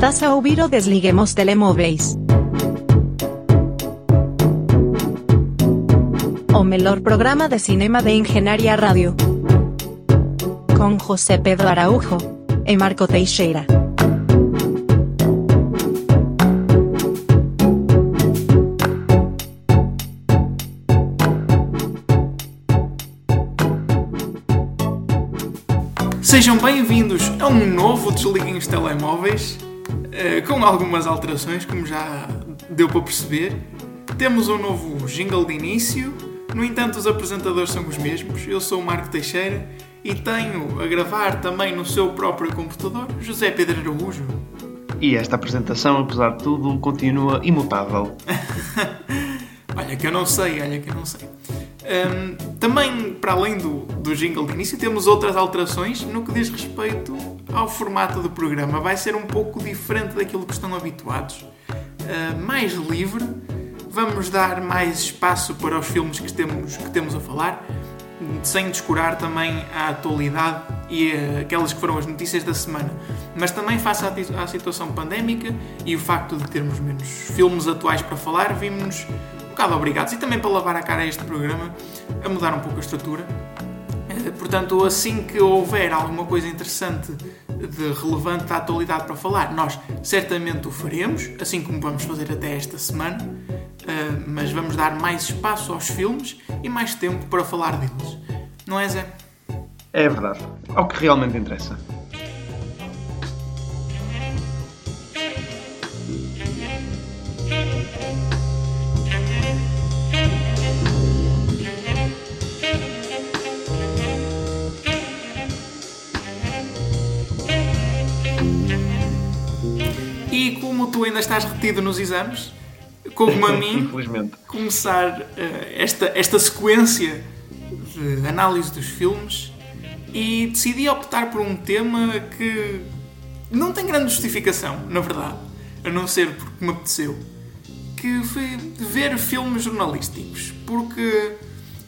Estás a ouvir o Desliguemos Telemóveis. O melhor programa de cinema de Engenharia Rádio. Com José Pedro Araújo e Marco Teixeira. Sejam bem-vindos a um novo Desliguem os Telemóveis, com algumas alterações, como já deu para perceber. Temos um novo jingle de início, no entanto, os apresentadores são os mesmos. Eu sou o Marco Teixeira e tenho a gravar também no seu próprio computador José Pedro Araújo. E esta apresentação, apesar de tudo, continua imutável. Olha que eu não sei, olha que eu não sei. Hum, também, para além do, do jingle de início, temos outras alterações no que diz respeito ao formato do programa. Vai ser um pouco diferente daquilo que estão habituados. Uh, mais livre, vamos dar mais espaço para os filmes que temos, que temos a falar, sem descurar também a atualidade e uh, aquelas que foram as notícias da semana. Mas também, face à, à situação pandémica e o facto de termos menos filmes atuais para falar, vimos um bocado obrigados e também para lavar a cara a este programa a mudar um pouco a estrutura. Portanto, assim que houver alguma coisa interessante de relevante da atualidade para falar, nós certamente o faremos, assim como vamos fazer até esta semana, eh, mas vamos dar mais espaço aos filmes e mais tempo para falar deles. Não é, Zé? É verdade. Ao que realmente interessa. E como tu ainda estás retido nos exames, como a mim, começar eh, esta, esta sequência de análise dos filmes e decidi optar por um tema que não tem grande justificação, na verdade, a não ser porque me apeteceu, que foi ver filmes jornalísticos, porque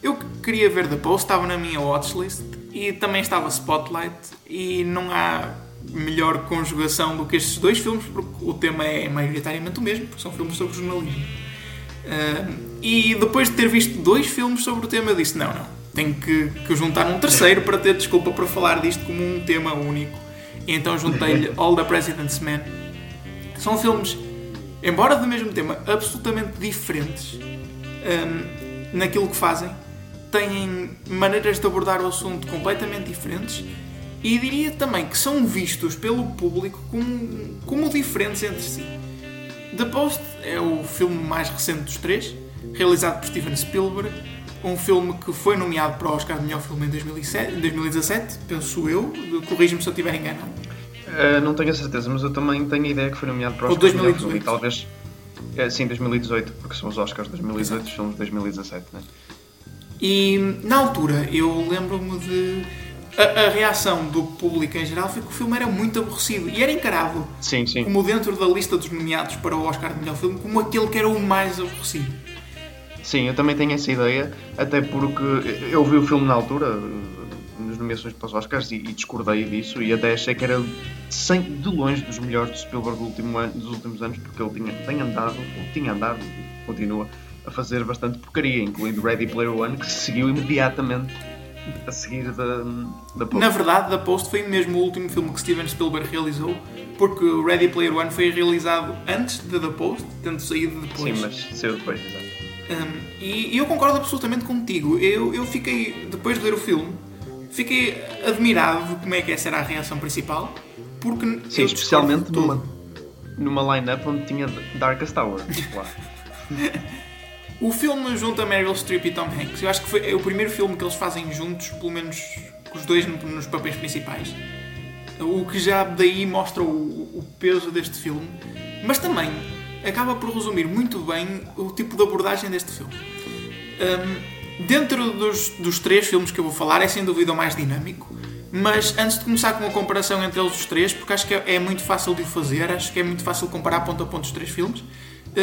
eu queria ver The Post, estava na minha watchlist e também estava Spotlight e não há melhor conjugação do que estes dois filmes, porque o tema é maioritariamente o mesmo, porque são filmes sobre jornalismo. Ah, e depois de ter visto dois filmes sobre o tema, disse: não, não, tenho que, que juntar um terceiro para ter desculpa para falar disto como um tema único. E então juntei-lhe All the President's Men. São filmes, embora do mesmo tema, absolutamente diferentes ah, naquilo que fazem, têm maneiras de abordar o assunto completamente diferentes e diria também que são vistos pelo público como, como diferentes entre si. The Post é o filme mais recente dos três, realizado por Steven Spielberg, um filme que foi nomeado para o Oscar de melhor filme em 2007, 2017, penso eu, corrijo-me se eu estiver enganado. Uh, não tenho a certeza, mas eu também tenho a ideia que foi nomeado para Ou Oscar de melhor 2018. filme, talvez. é, sim, 2018, porque são os Oscars de 2018 Exato. os filmes de 2017, né? E na altura eu lembro-me de. A, a reação do público em geral foi que o filme era muito aborrecido e era encarado Sim, sim. como dentro da lista dos nomeados para o Oscar de melhor filme, como aquele que era o mais aborrecido. Sim, eu também tenho essa ideia, até porque eu vi o filme na altura, nas nomeações para os Oscars, e, e discordei disso, e até achei que era sem, de longe dos melhores do Spielberg do último ano- dos últimos anos, porque ele tinha, tem andado, ou tinha andado, e continua a fazer bastante porcaria, incluindo Ready Player One, que seguiu imediatamente a seguir da, da Post. Na verdade, The Post foi mesmo o último filme que Steven Spielberg realizou, porque o Ready Player One foi realizado antes de The Post, tendo saído depois. Sim, mas saiu depois, exato. Um, e, e eu concordo absolutamente contigo. Eu, eu fiquei, depois de ver o filme, fiquei admirado de como é que essa era a reação principal, porque Sim, especialmente numa, numa line-up onde tinha Darkest Tower. lá. O filme junta Meryl Streep e Tom Hanks. Eu acho que foi é o primeiro filme que eles fazem juntos, pelo menos os dois no- nos papéis principais. O que já daí mostra o, o peso deste filme, mas também acaba por resumir muito bem o tipo de abordagem deste filme. Hum, dentro dos, dos três filmes que eu vou falar, é sem dúvida o mais dinâmico. Mas antes de começar com a comparação entre eles os três, porque acho que é, é muito fácil de o fazer, acho que é muito fácil comparar ponto a ponto os três filmes,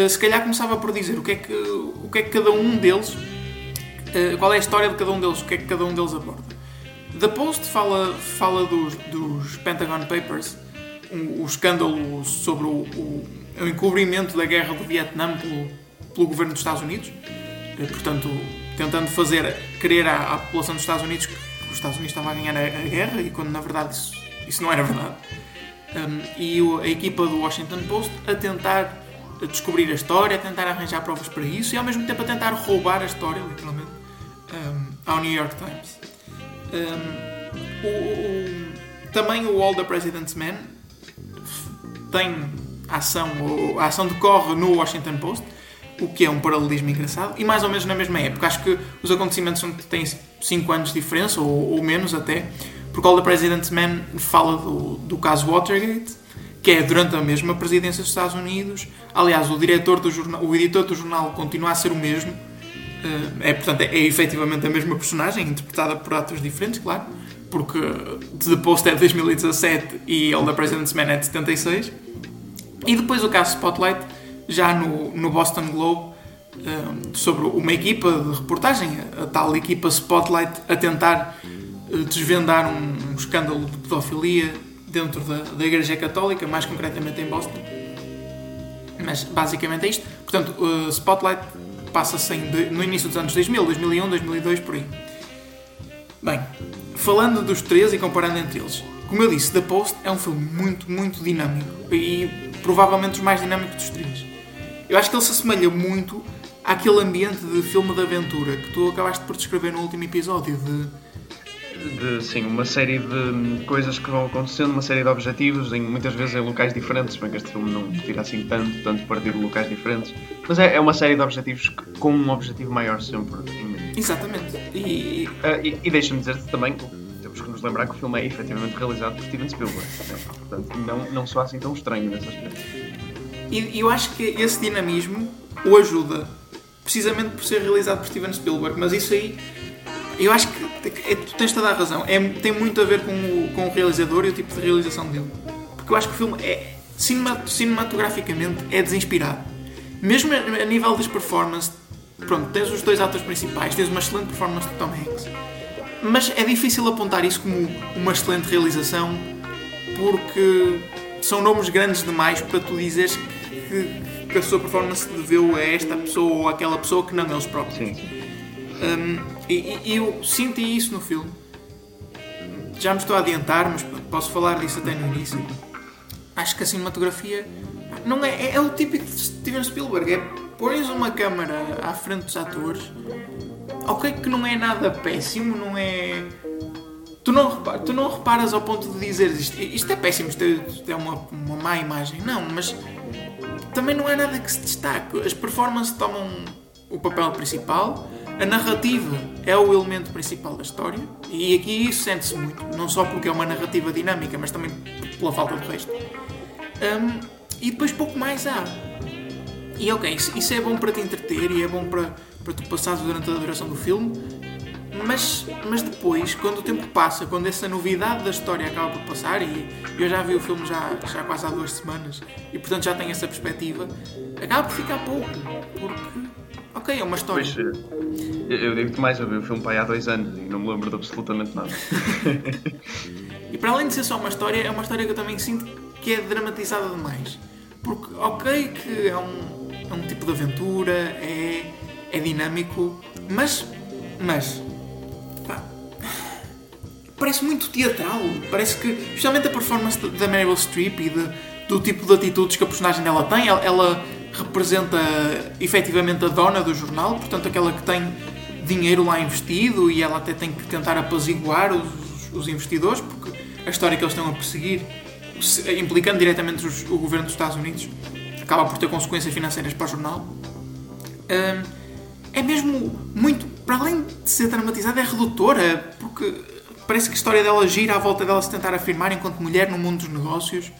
se calhar começava por dizer o que é que, o que, é que cada um deles, eh, qual é a história de cada um deles, o que é que cada um deles aborda. The Post fala, fala dos, dos Pentagon Papers o, o escândalo sobre o, o, o, encobrimento da guerra do Vietnã pelo, pelo governo dos Estados Unidos. Eh, portanto, tentando fazer crer à, à, população dos Estados Unidos que os Estados Unidos estavam a ganhar a, a guerra e quando na verdade isso, isso não era verdade. Um, e a equipa do Washington Post a tentar descobrir a história, a tentar arranjar provas para isso e ao mesmo tempo a tentar roubar a história, literalmente, um, ao New York Times. Um, o, o, também o All the President's Men tem ação, a ação decorre no Washington Post, o que é um paralelismo engraçado, e mais ou menos na mesma época. Acho que os acontecimentos têm 5 anos de diferença, ou, ou, menos até, porque All the President's Men fala do, do caso Watergate, que é durante a mesma presidência dos Estados Unidos. Aliás, o diretor do jornal, o editor do jornal continua a ser o mesmo. Eh, é, portanto, é, é efetivamente a mesma personagem, interpretada por atores diferentes, claro, porque The Post é de 2017 e All the President's Men é de 76. E depois o caso Spotlight, já no, no Boston Globe, eh, sobre uma equipa de reportagem, a tal equipa Spotlight, a tentar eh, desvendar um escândalo de pedofilia dentro da, da Igreja Católica, mais concretamente em Boston. Mas basicamente é isto. Portanto, uh, Spotlight passa-se no início dos anos 2000, 2001, 2002, por aí. Bem, falando dos três e comparando entre eles, como eu disse, The Post é um filme muito, muito dinâmico e provavelmente os mais dinâmicos dos três. Eu acho que ele se assemelha muito àquele ambiente de filme de aventura que tu acabaste por descrever no último episódio, de de sim, uma série de coisas que vão acontecendo, uma série de objetivos, em, muitas vezes em locais diferentes, bem que este filme não tira assim tanto, tanto partir de locais diferentes, mas é, é uma série de objetivos com um objetivo maior sempre. Em... Exatamente. E, uh, e, e deixa-me dizer-te também temos que nos lembrar que o filme é efetivamente realizado por Steven Spielberg, né? portanto não, não soa assim tão estranho nesse aspecto. E eu acho que esse dinamismo o ajuda, precisamente por ser realizado por Steven Spielberg, mas isso aí eu acho que é, tu tens toda a razão. É, tem muito a ver com o, com o realizador e o tipo de realização dele. Porque eu acho que o filme é cinematograficamente é desinspirado. Mesmo a, nível das performances, pronto, tens os dois atores principais, tens uma excelente performance de Tom Hanks. Mas é difícil apontar isso como uma excelente realização porque são nomes grandes demais para tu dizeres que, que a sua performance deveu a esta pessoa ou aquela pessoa que não eles próprios. Sim. Um, e, eu senti isso no filme. Já me estou a adiantar, mas posso falar disso até no início. Acho que a cinematografia não é, é, é o típico de Steven Spielberg. É pões uma câmara à frente dos atores. Ok, que não é nada péssimo, não é. Tu não, reparas, tu não reparas ao ponto de dizer isto, isto é péssimo, isto é, isto é uma, uma má imagem. Não, mas também não é nada que se destaque. As performances tomam o papel principal a narrativa é o elemento principal da história e aqui isso sente-se muito, não só porque é uma narrativa dinâmica, mas também pela falta de resto. Um, e depois pouco mais há. E ok, isso, isso, é bom para te entreter e é bom para, para tu passares durante a duração do filme, mas, mas depois, quando o tempo passa, quando essa novidade da história acaba por passar, e eu já vi o filme já, já quase há duas semanas, e portanto já tenho essa perspectiva, acaba por ficar pouco, porque Ok, é uma história. Pois, eh, eu digo-te mais, eu vi o filme pai há dois anos e não me lembro de absolutamente nada. e para além de ser só uma história, é uma história que eu também sinto que é dramatizada demais. Porque, ok, que é um, é um tipo de aventura, é, é dinâmico, mas. Mas. Pá, parece muito teatral. Parece que, especialmente a performance da Meryl Streep e de, do tipo de atitudes que a personagem dela tem, ela, ela representa efetivamente a dona do jornal, portanto, aquela que tem dinheiro lá investido e ela até tem que tentar apaziguar os, os investidores, porque a história que eles estão a perseguir, implicando diretamente os, o governo dos Estados Unidos, acaba por ter consequências financeiras para o jornal. Hum, é mesmo muito, para além de ser dramatizada, é redutora, porque parece que a história dela gira à volta dela se tentar afirmar enquanto mulher no mundo dos negócios,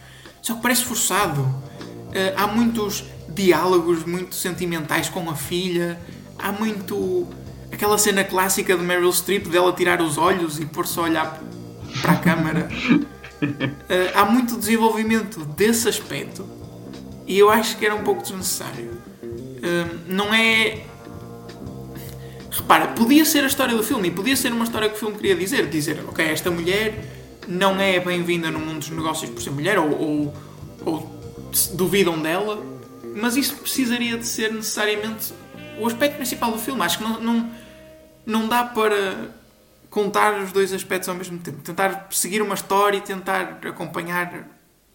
só que parece forçado. Uh, há muitos diálogos muito sentimentais com a filha. Há muito. aquela cena clássica de Meryl Streep dela tirar os olhos e pôr-se a olhar para a câmara. uh, há muito desenvolvimento desse aspecto e eu acho que era um pouco desnecessário. Uh, não é. Repara, podia ser a história do filme e podia ser uma história que o filme queria dizer. Dizer, ok, esta mulher não é bem-vinda no mundo dos negócios por ser mulher ou, ou, ou duvidam dela, mas isso precisaria de ser necessariamente o aspecto principal do filme. Acho que não, não, não dá para contar os dois aspectos ao mesmo tempo. Tentar seguir uma história e tentar acompanhar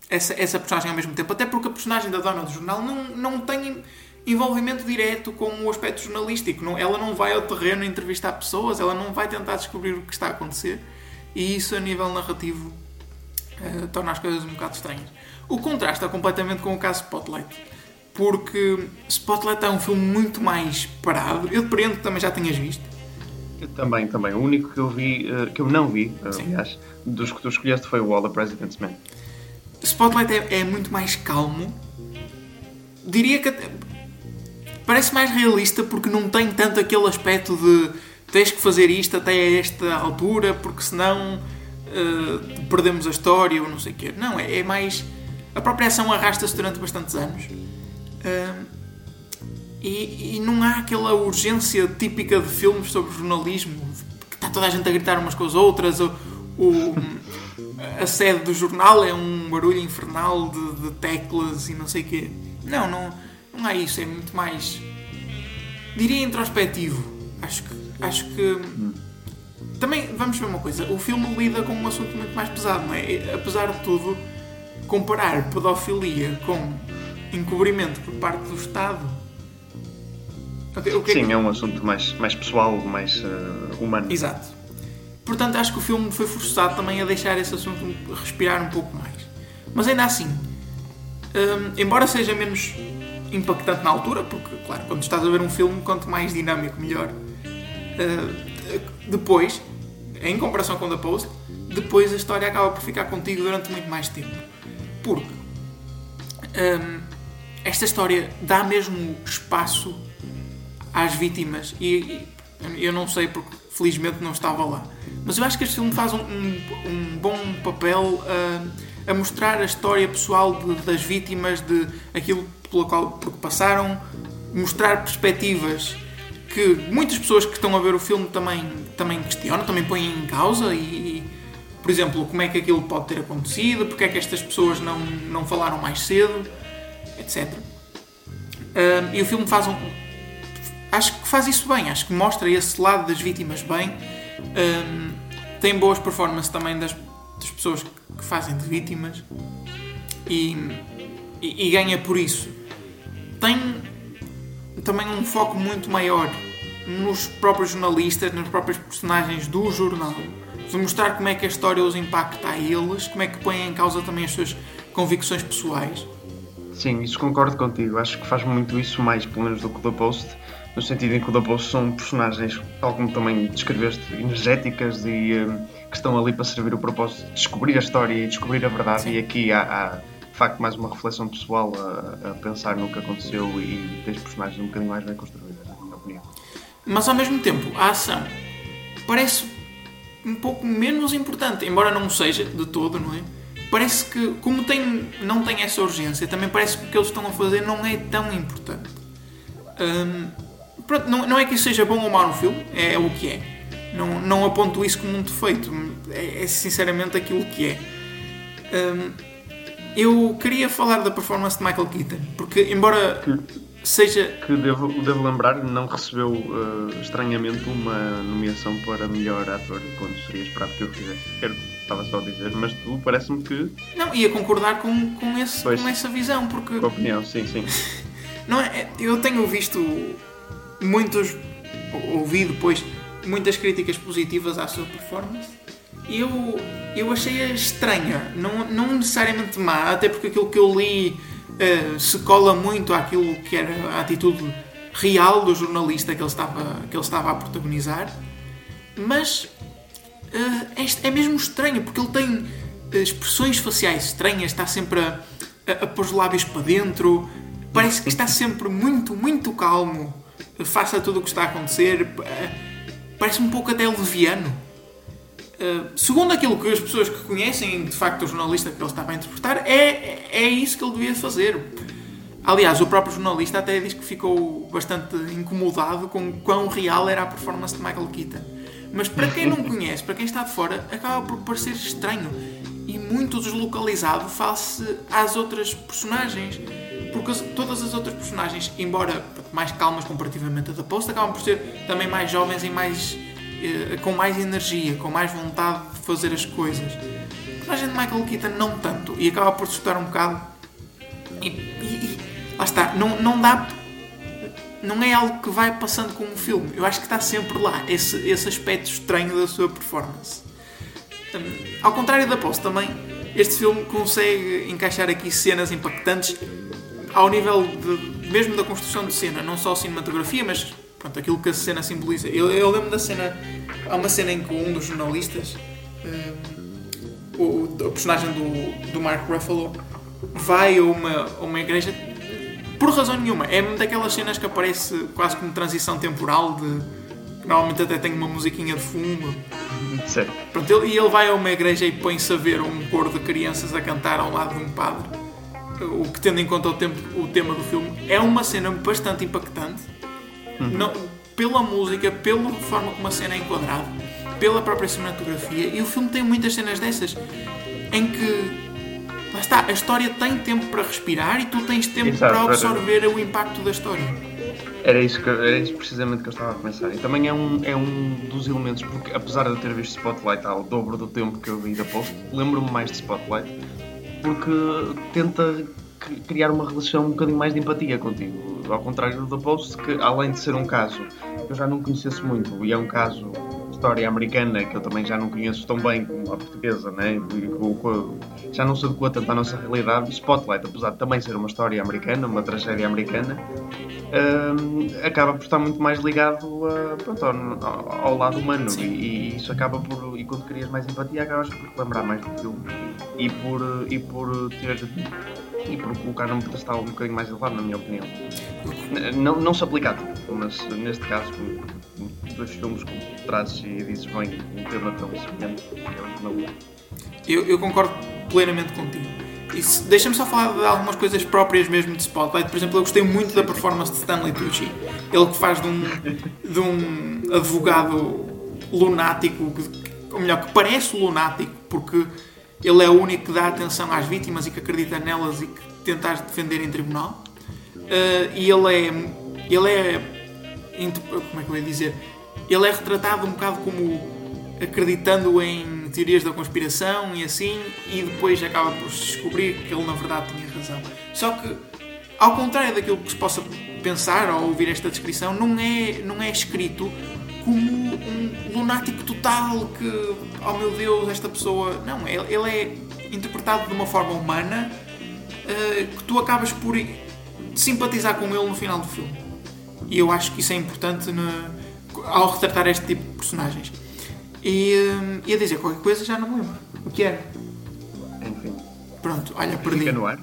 essa, essa personagem ao mesmo tempo. Até porque a personagem da dona do jornal não, não tem envolvimento direto com o aspecto jornalístico. Não, ela não vai ao terreno entrevistar pessoas, ela não vai tentar descobrir o que está a acontecer. E isso, a nível narrativo, uh, torna as coisas um bocado estranhas. O contraste é completamente com o caso Spotlight. Porque Spotlight é um filme muito mais parado. Eu depreendo que também já tenhas visto. Eu também, também. O único que eu vi, uh, que eu não vi, aliás, dos que tu escolheste foi o All the President's Men. Spotlight é, é muito mais calmo. Diria que parece mais realista porque não tem tanto aquele aspecto de tens que fazer isto até esta altura porque senão uh, perdemos a história ou não sei o quê. Não, é, é mais. A própria ação arrasta-se durante bastantes anos. E, e, não há aquela urgência típica de filmes sobre jornalismo que está toda a gente a gritar umas com as outras. O a sede do jornal é um barulho infernal de, de teclas e não sei o quê. Não, não, não é isso. É muito mais. Diria introspectivo. Acho que. Acho que. Também, vamos ver uma coisa. O filme lida com um assunto muito mais pesado, não é? Apesar de tudo, comparar pedofilia com encobrimento por parte do Estado. Sim, é um assunto mais, mais pessoal, mais uh, humano. Exato. Portanto, acho que o filme foi forçado também a deixar esse assunto respirar um pouco mais. Mas ainda assim, um, embora seja menos impactante na altura, porque, claro, quando estás a ver um filme, quanto mais dinâmico, melhor. Uh, depois, em comparação com The Post, depois a história acaba por ficar contigo durante muito mais tempo. Porque um, esta história dá mesmo espaço às vítimas e, e eu não sei porque felizmente não estava lá. Mas eu acho que este filme faz um, um, um bom papel a, a, mostrar a história pessoal de, das vítimas, de aquilo pelo qual passaram, mostrar perspectivas que muitas pessoas que estão a ver o filme também, também questionam, também põem em causa e, e por exemplo, como é que aquilo pode ter acontecido, porque é que estas pessoas não, não falaram mais cedo, etc. Um, e o filme faz um, acho que faz isso bem, acho que mostra esse lado das vítimas bem. Um, tem boas performances também das, das pessoas que fazem de vítimas e, e, e, ganha por isso. Tem também um foco muito maior nos próprios jornalistas, nas próprias personagens do jornal, de mostrar como é que a história os impacta a eles, como é que põe em causa também as suas convicções pessoais. Sim, isso concordo contigo. Acho que faz muito isso mais, pelo menos, do que o The Post no sentido em que o Double são personagens, tal como também descreveste, energéticas e um, que estão ali para servir o propósito de descobrir a história e descobrir a verdade. Sim. E aqui há, há, de facto, mais uma reflexão pessoal a, a, pensar no que aconteceu e tens personagens um bocadinho mais bem construídas, na minha opinião. Mas ao mesmo tempo, a ação parece um pouco menos importante, embora não seja de todo, não é? Parece que, como tem, não tem essa urgência, também parece que o que eles estão a fazer não é tão importante. Um, Pronto, não, não é que isso seja bom ou mau no filme, é o que é. Não, não aponto isso como um defeito, é, é sinceramente aquilo que é. Um, eu queria falar da performance de Michael Keaton, porque embora que, seja. Que devo, devo lembrar, não recebeu uh, estranhamente uma nomeação para melhor ator quando seria esperado que eu fizesse. Quero, estava só a dizer, mas tu parece-me que. Não, ia concordar com, com, esse, com essa visão, porque. Com a opinião, sim, sim. não é, eu tenho visto muitos ouvi depois muitas críticas positivas à sua performance e eu, eu achei-a estranha, não, não necessariamente má, até porque aquilo que eu li uh, se cola muito àquilo que era a atitude real do jornalista que ele estava, que ele estava a protagonizar, mas é, é mesmo estranho porque ele tem expressões faciais estranhas, está sempre a, a, a pôr os lábios para dentro, parece que está sempre muito, muito calmo face a tudo o que está a acontecer, parece um pouco até leviano. Uh, segundo aquilo que as pessoas que conhecem de facto o jornalista que ele estava a interpretar, é, é isso que ele devia fazer. Aliás, o próprio jornalista até diz que ficou bastante incomodado com quão real era a performance de Michael Keaton. Mas para quem não conhece, para quem está de fora, acaba por parecer estranho e muito deslocalizado face às outras personagens. Porque todas as outras personagens, embora mais calmas comparativamente a da Post, acabam por ser também mais jovens e mais, eh, com mais energia, com mais vontade de fazer as coisas. A personagem de Michael Keaton não tanto e acaba por assustar um bocado. E, e, e lá está, não, não dá. Não é algo que vai passando com o filme. Eu acho que está sempre lá, esse, esse aspecto estranho da sua performance. Um, ao contrário da Post também, este filme consegue encaixar aqui cenas impactantes ao nível de, mesmo da construção de cena, não só a cinematografia, mas pronto, aquilo que a cena simboliza. Eu, eu lembro da cena, há uma cena em que um dos jornalistas, um, o, o, personagem do, do Mark Ruffalo, vai a uma, a uma igreja por razão nenhuma. É daquelas cenas que aparece quase como transição temporal de normalmente até tem uma musiquinha de fundo. Certo. Pronto, ele, e ele vai a uma igreja e põe-se a ver um coro de crianças a cantar ao lado de um padre o que tendo em conta o, tempo, o tema do filme, é uma cena bastante impactante. Uhum. Não, pela música, pela forma como a cena é enquadrada, pela própria cinematografia. E o filme tem muitas cenas dessas em que lá está, a história tem tempo para respirar e tu tens tempo Exato, para absorver o impacto da história. Era isso, que, era isso precisamente que eu estava a pensar. E também é um, é um dos elementos, porque apesar de eu ter visto Spotlight ao dobro do tempo que eu vi da post, lembro-me mais de Spotlight porque tenta criar uma relação um bocadinho mais de empatia contigo. Ao contrário do The Post, que além de ser um caso que eu já não conhecesse muito, e é um caso história americana que eu também já não conheço tão bem como a portuguesa, né? já não se adequa tanto à nossa realidade. Spotlight, apesar de também ser uma história americana, uma tragédia americana, um, acaba por estar muito mais ligado a, pronto, ao, ao, lado humano e, e, isso acaba por, e quando crias mais empatia, acabas por te lembrar mais do filme e por, e por ter e por colocar num pedestal um bocadinho mais elevado, na minha opinião. Não, não se aplica a tudo, mas neste caso, dois filmes como trazes e dizes bem um tema tão semelhante, eu, eu concordo plenamente contigo. Deixa-me só falar de algumas coisas próprias mesmo de Spotlight. Por exemplo, eu gostei muito da performance de Stanley Tucci. Ele que faz de um, de um advogado lunático, ou melhor, que parece lunático, porque ele é o único que dá atenção às vítimas e que acredita nelas e que tenta as defender em tribunal. Uh, e ele é. Ele é. Como é que eu ia dizer? Ele é retratado um bocado como acreditando em teorias da conspiração e assim, e depois acaba por se descobrir que ele na verdade tinha razão. Só que, ao contrário daquilo que se possa pensar ao ouvir esta descrição, não é, não é escrito como um lunático total que, oh meu Deus, esta pessoa. Não, ele, ele é interpretado de uma forma humana uh, que tu acabas por simpatizar com ele no final do filme. E eu acho que isso é importante no, ao retratar este tipo de personagens. E uh, ia dizer qualquer coisa, já não me lembro. O que era? Enfim. Pronto, olha, perdi. Fica no ar.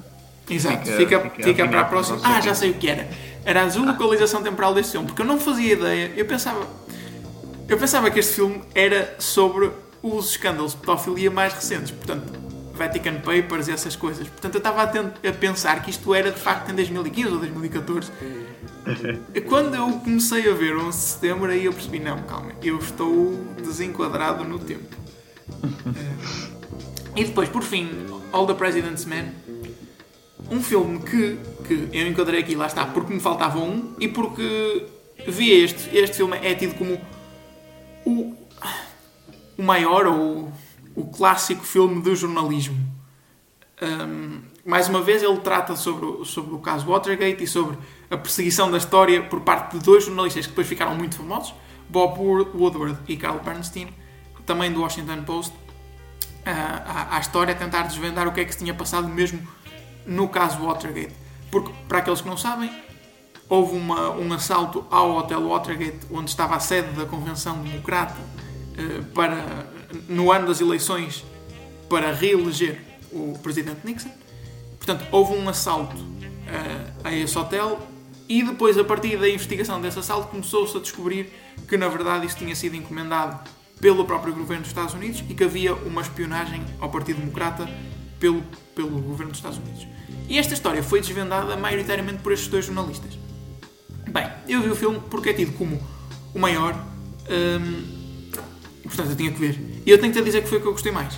Exato, fica, fica, fica, fica para a próxima. Ah, já sei o que era. Era a deslocalização temporal deste filme, porque eu não fazia ideia. Eu pensava, eu pensava que este filme era sobre os escândalos de pedofilia mais recentes, portanto, Vatican Papers e essas coisas. Portanto, eu estava a, a pensar que isto era de facto em 2015 ou 2014. Quando eu comecei a ver 11 de setembro, aí eu percebi: não, calma, eu estou desenquadrado no tempo. e depois, por fim, All the President's Men. Um filme que, que eu enquadrei aqui, lá está, porque me faltava um e porque vi este. Este filme é tido como o, o maior ou o clássico filme do jornalismo. Um, mais uma vez, ele trata sobre, sobre o caso Watergate e sobre a perseguição da história por parte de dois jornalistas que depois ficaram muito famosos, Bob Woodward e Carl Bernstein, também do Washington Post, à, à história, a tentar desvendar o que é que se tinha passado mesmo no caso Watergate. Porque, para aqueles que não sabem, houve uma, um assalto ao Hotel Watergate, onde estava a sede da Convenção Democrata, eh, para, no ano das eleições, para reeleger o presidente Nixon. Portanto, houve um assalto eh, a esse hotel e depois, a partir da investigação desse assalto, começou-se a descobrir que, na verdade, isso tinha sido encomendado pelo próprio governo dos Estados Unidos e que havia uma espionagem ao Partido Democrata pelo, pelo governo dos Estados Unidos. E esta história foi desvendada maioritariamente por estes dois jornalistas. Bem, eu vi o filme porque é tido como o maior. Um, Portanto, eu tinha que ver. E eu tenho que te dizer que foi o que eu gostei mais.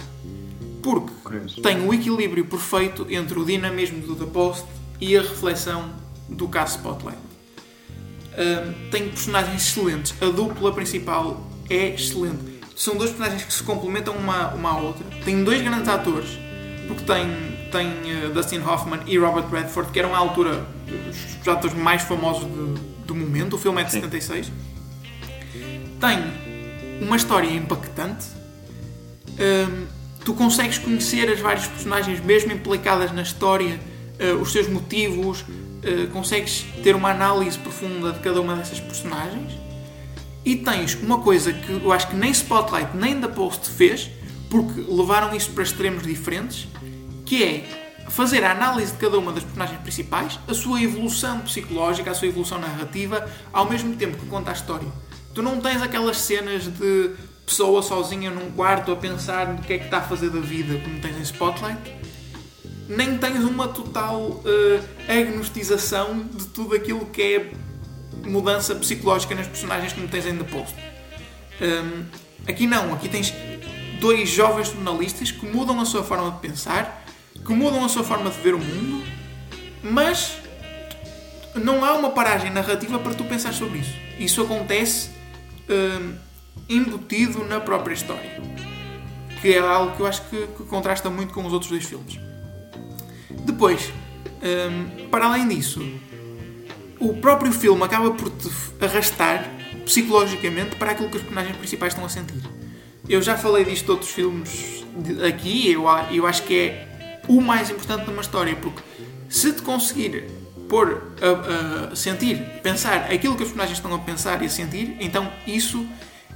Porque Curioso. tem o equilíbrio perfeito entre o dinamismo do The Post e a reflexão do caso Spotlight. Tem personagens excelentes. A dupla principal é excelente. São dois personagens que se complementam uma, uma à outra. Tem dois grandes atores, porque tem, tem eh, Dustin Hoffman e Robert Redford, que eram à altura os atores mais famosos de- do momento. O filme é de Sim. 76. Tem uma história impactante. Tu consegues conhecer as várias personagens mesmo implicadas na história, eh, os seus motivos, eh, consegues ter uma análise profunda de cada uma dessas personagens. E tens uma coisa que eu acho que nem Spotlight nem The Post fez, porque levaram isso para extremos diferentes, que é fazer a análise de cada uma das personagens principais, a sua evolução psicológica, a sua evolução narrativa, ao mesmo tempo que conta a história. Tu não tens aquelas cenas de pessoa sozinha num quarto a pensar no que é que está a fazer da vida, como tens em Spotlight, nem tens uma total eh, agnostização de tudo aquilo que é mudança psicológica nas personagens como tens em The Post. Hum, aqui não, aqui tens dois jovens jornalistas que mudam a sua forma de pensar, que mudam a sua forma de ver o mundo, mas não há uma paragem narrativa para tu pensar sobre isso. Isso acontece hum, embutido na própria história. Que é algo que eu acho que, que contrasta muito com os outros dois filmes. Depois, hum, para além disso, o próprio filme acaba por te arrastar psicologicamente para aquilo que os personagens principais estão a sentir. Eu já falei disto outros filmes aqui, eu, eu acho que é o mais importante numa história, porque se te conseguir pôr a, a sentir, pensar aquilo que os personagens estão a pensar e a sentir, então isso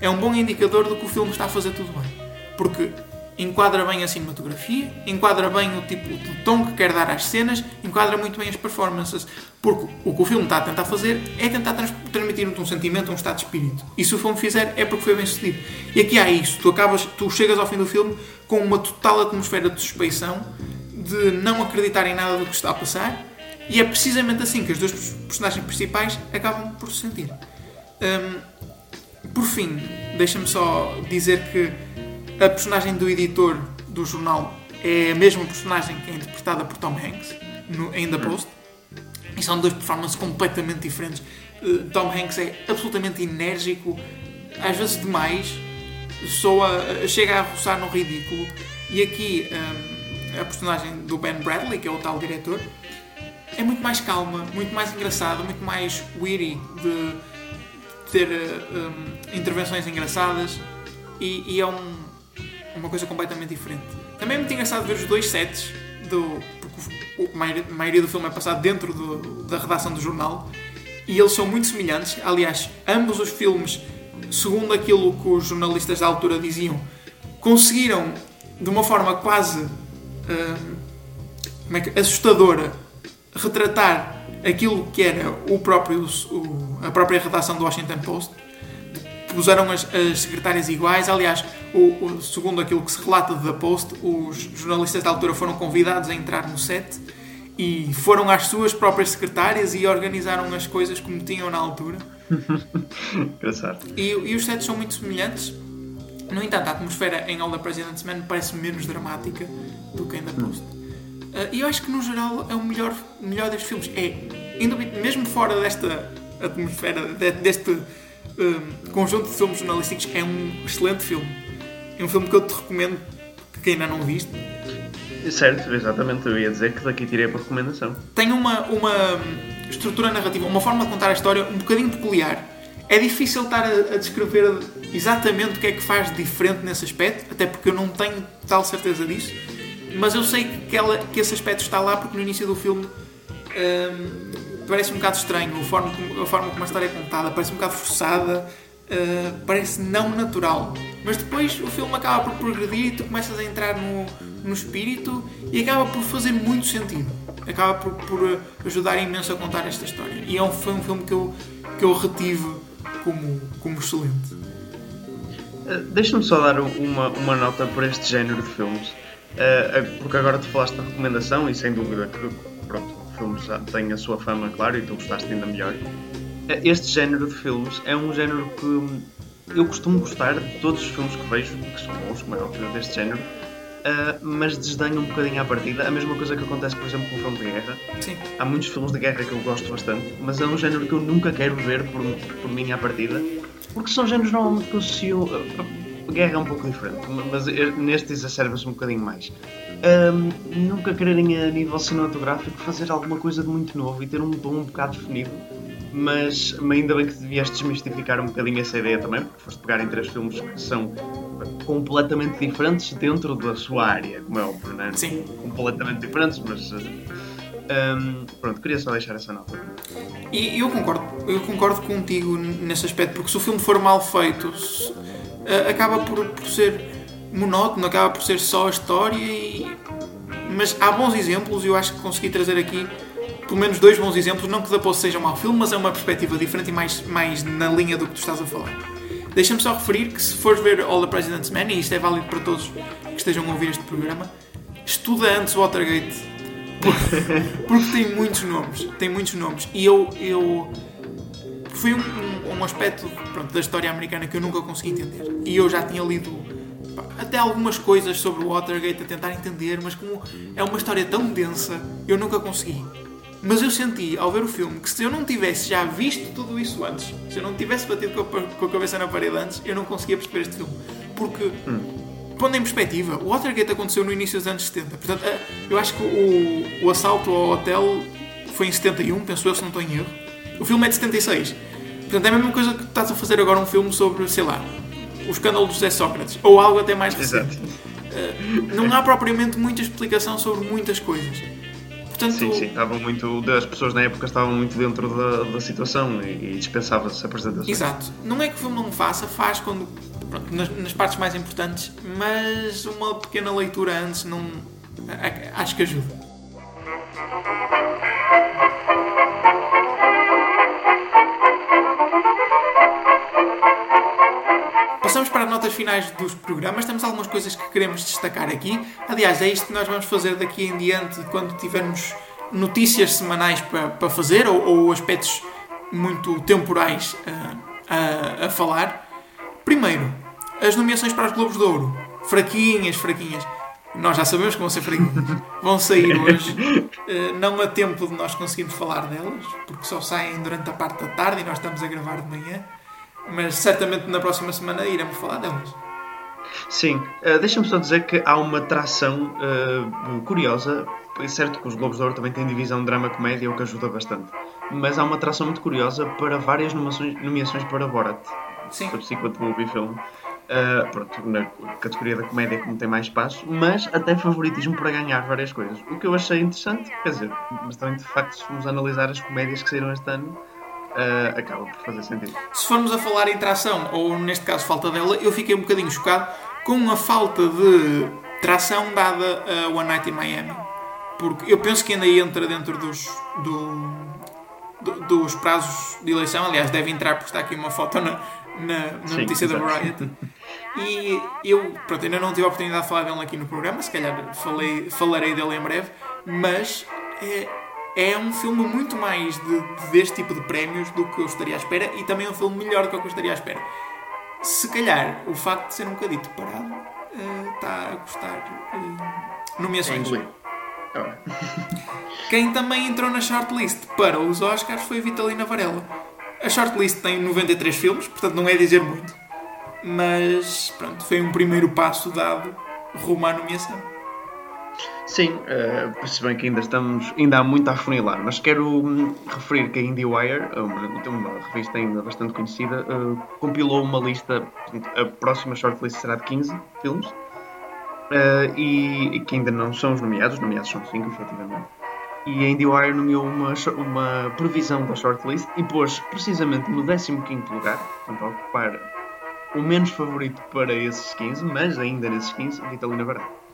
é um bom indicador de que o filme está a fazer tudo bem. Porque enquadra bem a cinematografia, enquadra bem o tipo de tom que quer dar às cenas, enquadra muito bem as performances. Porque o que o filme está a tentar fazer é tentar trans- transmitir-te um sentimento, um estado de espírito. E se o filme fizer, é porque foi bem sucedido. E aqui há isso. Tu, acabas, tu chegas ao fim do filme com uma total atmosfera de suspeição, de não acreditar em nada do que está a passar, e é precisamente assim que as duas personagens principais acabam por se sentir. Hum, por fim, deixa-me só dizer que a personagem do editor do jornal é a mesma personagem que é interpretada por Tom Hanks no, em The Post. E são dois performances completamente diferentes. Uh, Tom Hanks é absolutamente enérgico, às vezes demais, soa, chega a roçar no ridículo. E aqui um, a personagem do Ben Bradley, que é o tal diretor, é muito mais calma, muito mais engraçada, muito mais witty de ter um, intervenções engraçadas e, e é um, uma coisa completamente diferente. Também é muito engraçado ver os dois sets do. Porque a maioria, do filme é passado dentro do- da redação do jornal e eles são muito semelhantes. Aliás, ambos os filmes, segundo aquilo que os jornalistas da altura diziam, conseguiram de uma forma quase como é que, assustadora retratar aquilo que era o próprio, o- a própria redação do Washington Post. Puseram as, as secretárias iguais. Aliás, o, o- segundo aquilo que se relata da Post, os jornalistas da altura foram convidados a entrar no set e foram às suas próprias secretárias e organizaram as coisas como tinham na altura. Engraçado. E, e os sets são muito semelhantes. No entanto, a atmosfera em All the President's Men parece menos dramática do que em The Post. Uh, E eu acho que, no geral, é o melhor, melhor destes filmes. É, mesmo fora desta atmosfera, de- deste um, conjunto de filmes jornalísticos, é um excelente filme. É um filme que eu te recomendo, que ainda não viste. Certo, exatamente. Eu ia dizer que daqui tirei para recomendação. tem uma, uma estrutura narrativa, uma forma de contar a história um bocadinho peculiar. É difícil estar a, a descrever exatamente o que é que faz diferente nesse aspecto, até porque eu não tenho tal certeza disso, mas eu sei que, ela, que esse aspecto está lá porque no início do filme hum, parece um bocado estranho, a forma, a forma como a história é contada, parece um bocado forçada, uh, parece não natural. Mas depois o filme acaba por progredir e tu começas a entrar no, no espírito e acaba por fazer muito sentido. Acaba por, por uh, ajudar imenso a contar esta história. E é um, foi um filme que eu, que eu retive como, como excelente. Uh, Deixa-me só dar uma, uma nota por este género de filmes. Uh, uh, porque agora tu falaste da recomendação e sem dúvida que pronto, o filme já tem a sua fama, claro, e tu gostaste ainda melhor. Uh, Este género de filmes é um género que hum, eu costumo gostar de todos os filmes que vejo, que são bons, como é óbvio, deste género, uh, mas desdenho um bocadinho à partida. A mesma coisa que acontece, por exemplo, com o filme de guerra. Sim. Há muitos filmes de guerra que eu gosto bastante, mas é um género que eu nunca quero ver por, por mim à partida, porque são géneros normalmente que eu associo. A guerra é um pouco diferente, mas neste exacerba-se um bocadinho mais. Um, nunca quererem a nível cinematográfico fazer alguma coisa de muito novo e ter um tom um bocado definido mas, ainda bem que devias desmistificar um bocadinho essa ideia também, porque foste pegar em três filmes que são completamente diferentes dentro da sua área, como é óbvio, não é? Sim. Completamente diferentes, mas. Um, pronto, queria só deixar essa nota. E eu concordo, eu concordo contigo nesse aspecto, porque se o filme for mal feito, se, acaba por, por ser monótono, acaba por ser só a história e... Mas há bons exemplos e eu acho que consegui trazer aqui pelo menos dois bons exemplos, não que The Post seja um mau filme, mas é uma perspectiva diferente e mais, mais na linha do que tu estás a falar. Deixa-me só referir que se fores ver All the President's Men, e isto é válido para todos que estejam a ouvir este programa, estuda antes Watergate. Porque, porque tem muitos nomes. Tem muitos nomes. E eu. eu foi um, um, um aspecto pronto, da história americana que eu nunca consegui entender. E eu já tinha lido até algumas coisas sobre o Watergate a tentar entender, mas como é uma história tão densa, eu nunca consegui. Mas eu senti, ao ver o filme, que se eu não tivesse já visto tudo isso antes, se eu não tivesse batido com a, cabeça na parede antes, eu não conseguia perceber este filme. Porque, hum. pondo em perspectiva, o Watergate aconteceu no início dos anos 70. Portanto, eh, eu acho que o, o assalto ao hotel foi em 71, penso eu, se não estou em erro. O filme é de 76. Portanto, é a mesma coisa que estás a fazer agora um filme sobre, sei lá, o escândalo do José Sócrates, ou algo até mais recente. Uh, não há propriamente muita explicação sobre muitas coisas. Portanto, sim, sim, estavam muito. As pessoas na época estavam muito dentro da, da situação e, e dispensava-se apresentações. Exato. Não é que o filme não faça, faz quando. Pronto, nas, nas, partes mais importantes, mas uma pequena leitura antes não. Acho que ajuda. Notas finais dos programas. Temos algumas coisas que queremos destacar aqui. Aliás, é isto que nós vamos fazer daqui em diante quando tivermos notícias semanais para, para fazer ou, ou aspectos muito temporais a, a, a, falar. Primeiro, as nomeações para os Globos de Ouro. Fraquinhas, fraquinhas. Nós já sabemos que vão ser fraquinhas. Vão sair hoje. Eh, não há tempo de nós conseguirmos falar delas, porque só saem durante a parte da tarde e nós estamos a gravar de manhã mas certamente na próxima semana iremos falar delas. Sim, uh, deixa-me só dizer que há uma tração uh, curiosa. É certo que os Globos de Ouro também têm divisão drama-comédia, o que ajuda bastante. Mas há uma tração muito curiosa para várias nomeações, nomeações para Borat. Sim. Subsequent Movie Film. Uh, pronto, na categoria da comédia como tem mais espaço, mas até favoritismo para ganhar várias coisas. O que eu achei interessante, quer dizer, mas também de facto se formos analisar as comédias que saíram este ano, uh, acaba por fazer sentido. Se formos a falar em tração, ou neste caso falta dela, eu fiquei um bocadinho chocado com a falta de tração dada a One Night in Miami. Porque eu penso que ainda entra dentro dos, do, do, dos prazos de eleição. Aliás, deve entrar porque está aqui uma foto na, na, na Sim, notícia exatamente. da Variety. E eu, pronto, ainda não tive a oportunidade de falar dele aqui no programa, se calhar falei, falarei dele em breve, mas é, é um filme muito mais de, de, deste tipo de prémios do que eu estaria à espera e também é um filme melhor do que eu estaria à espera. Se calhar o facto de ser um bocadito parado uh, está a custar uh, nomeações. É Quem também entrou na shortlist para os Oscars foi a Vitalina Varela. A shortlist tem 93 filmes, portanto não é dizer muito. Mas pronto, foi um primeiro passo dado rumo à nomeação. Sim, uh, se bem que ainda estamos, ainda há muito a afunilar, mas quero hum, referir que a IndieWire, uma, uma revista ainda bastante conhecida, uh, compilou uma lista, a próxima shortlist será de 15 filmes, uh, e, e, que ainda não são os nomeados, os nomeados são 5, efetivamente. E a IndieWire nomeou uma, uma previsão da shortlist e pôs precisamente no 15 lugar, portanto, a ocupar o menos favorito para esses 15, mas ainda nesses 15, Vitalina Varela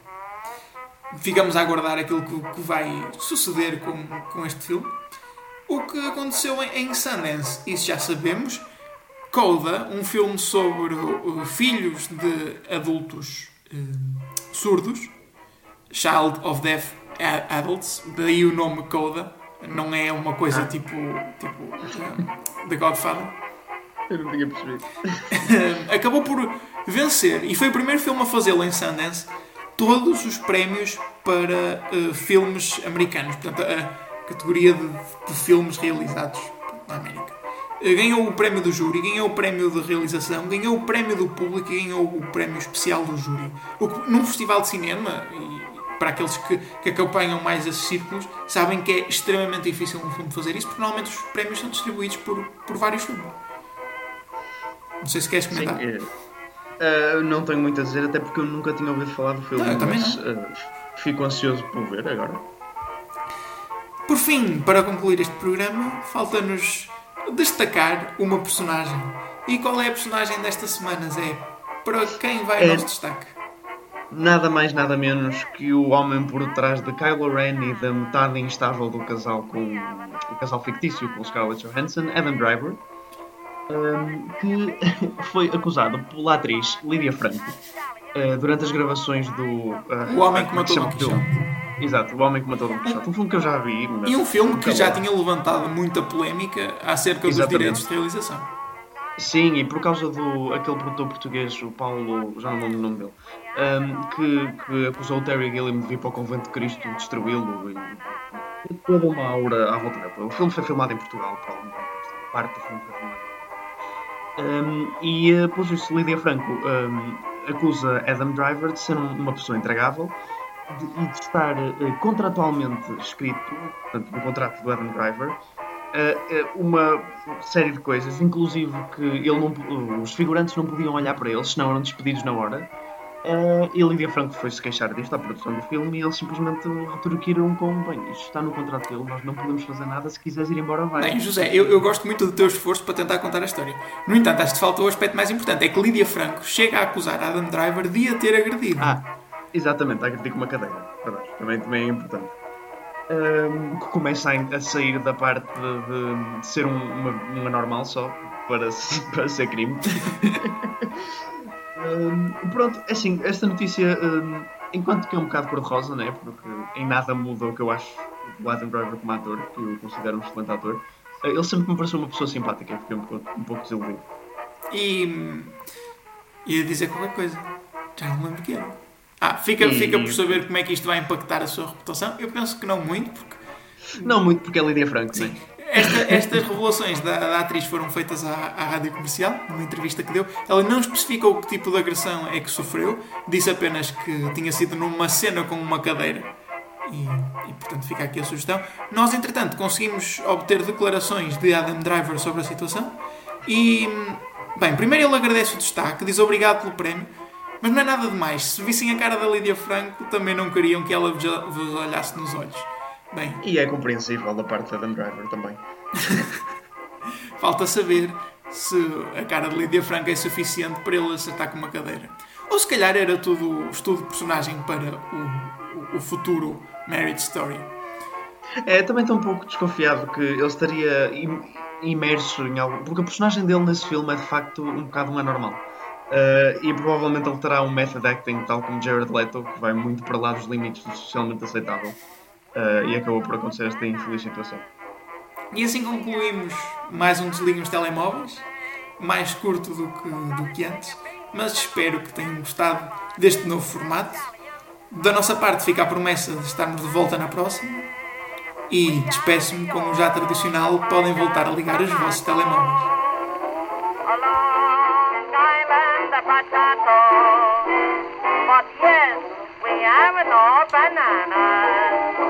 ficamos a aguardar aquilo que, que vai suceder com, com este filme. O que aconteceu em, em Sundance, isso já sabemos. Coda, um filme sobre uh, filhos de adultos uh, surdos, Child of Deaf Adults, daí o nome Coda, não é uma coisa tipo, tipo uh, The Godfather. Eu não tinha percebido. acabou por vencer e foi o primeiro filme a fazê-lo em Sundance todos os prémios para uh, filmes americanos, portanto, a categoria de, de filmes realizados na América. Uh, ganhou o prémio do júri, ganhou o prémio de realização, ganhou o prémio do público e ganhou o prémio especial do júri. O que, num festival de cinema, e para aqueles que, que acompanham mais esses círculos, sabem que é extremamente difícil um filme fazer isso, porque normalmente os prémios são distribuídos por, por vários filmes. Não sei se queres comentar. Sim, uh, não tenho muito a dizer, até porque eu nunca tinha ouvido falar do filme, não, mas uh, fico ansioso por ver agora. Por fim, para concluir este programa, falta-nos destacar uma personagem. E qual é a personagem desta semana, Zé? Para quem vai é... nosso destaque? nada mais nada menos que o homem por trás de Kylo Ren e da metade instável do casal com o casal fictício com Scarlett Johansson, Adam Driver, que foi acusado pela atriz Lydia Franco uh, durante as gravações do uh, O Homem que Matou Don Quixote. Exato, O Homem que Matou Don Quixote. Um filme que eu já vi. E um filme que já tinha levantado muita polémica acerca Exatamente. dos direitos de realização. Sim, e por causa do aquele produtor português, o Paulo, já não lembro o nome dele, um, que, que, acusou o Terry Gilliam de vir para o Convento de Cristo destruí-lo e toda uma aura à volta dele. O filme foi filmado em Portugal, parte do filme foi filmado. Um, e, uh, pelo visto, Lídia Franco um, acusa Adam Driver de ser uma pessoa intragável e de estar uh, contratualmente escrito, portanto, no contrato do Adam Driver, uh, uma série de coisas, inclusive que ele não, os figurantes não podiam olhar para eles, senão eram despedidos na hora. Uh, e Lídia Franco foi-se queixar disto à produção do filme e eles simplesmente retorquiram com: bem, isto está no contrato dele, nós não podemos fazer nada, se quiseres ir embora, vai. Bem, José, eu, eu gosto muito do teu esforço para tentar contar a história. No entanto, acho que falta o aspecto mais importante: é que Lídia Franco chega a acusar Adam Driver de a ter agredido. Ah, exatamente, a agredir com uma cadeira. Verdade, também, também é importante que começa a, a, sair da parte de, de ser um, uma, uma, normal só para, para ser crime. um, pronto, é assim, esta notícia, enquanto que é um bocado cor-de-rosa, né? porque em nada muda o que eu acho do Adam Driver como ator, que eu considero um excelente ator, eh, ele sempre me pareceu uma pessoa simpática, fiquei um pouco, um pouco desiludido. E ia dizer qualquer coisa, já não lembro que era. Ah, fica, e... fica por saber como é que isto vai impactar a sua reputação. Eu penso que não muito, porque. Não muito, porque é Lídia Franco, sim. Esta, estas revelações da, da, atriz foram feitas à, à rádio comercial, numa entrevista que deu. Ela não especificou que tipo de agressão é que sofreu, disse apenas que tinha sido numa cena com uma cadeira. E, e, portanto fica aqui a sugestão. Nós, entretanto, conseguimos obter declarações de Adam Driver sobre a situação. E, bem, primeiro ele agradece o destaque, diz obrigado pelo prémio. Mas não é nada demais. Se vissem a cara da Lídia Franco, também não queriam que ela vos olhasse nos olhos. Bem. E é compreensível da parte da Adam Driver também. Falta saber se a cara de Lídia Franco é suficiente para ele acertar com uma cadeira. Ou se calhar era tudo estudo de personagem para o, o, o futuro Marriage Story. É, também estou um pouco desconfiado que ele estaria imerso em algo. Porque a personagem dele nesse filme é de facto um bocado uma normal. Uh, e provavelmente ele terá um method acting tal como Jared Leto, que vai muito para lá dos limites do socialmente aceitável. Uh, e acabou por acontecer esta infeliz situação. E assim concluímos mais um Desliga os Telemóveis, mais curto do que, do que antes, mas espero que tenham gostado deste novo formato. Da nossa parte fica a promessa de estarmos de volta na próxima. E despeço-me, como já tradicional, podem voltar a ligar os vossos telemóveis. But yes, we have no banana.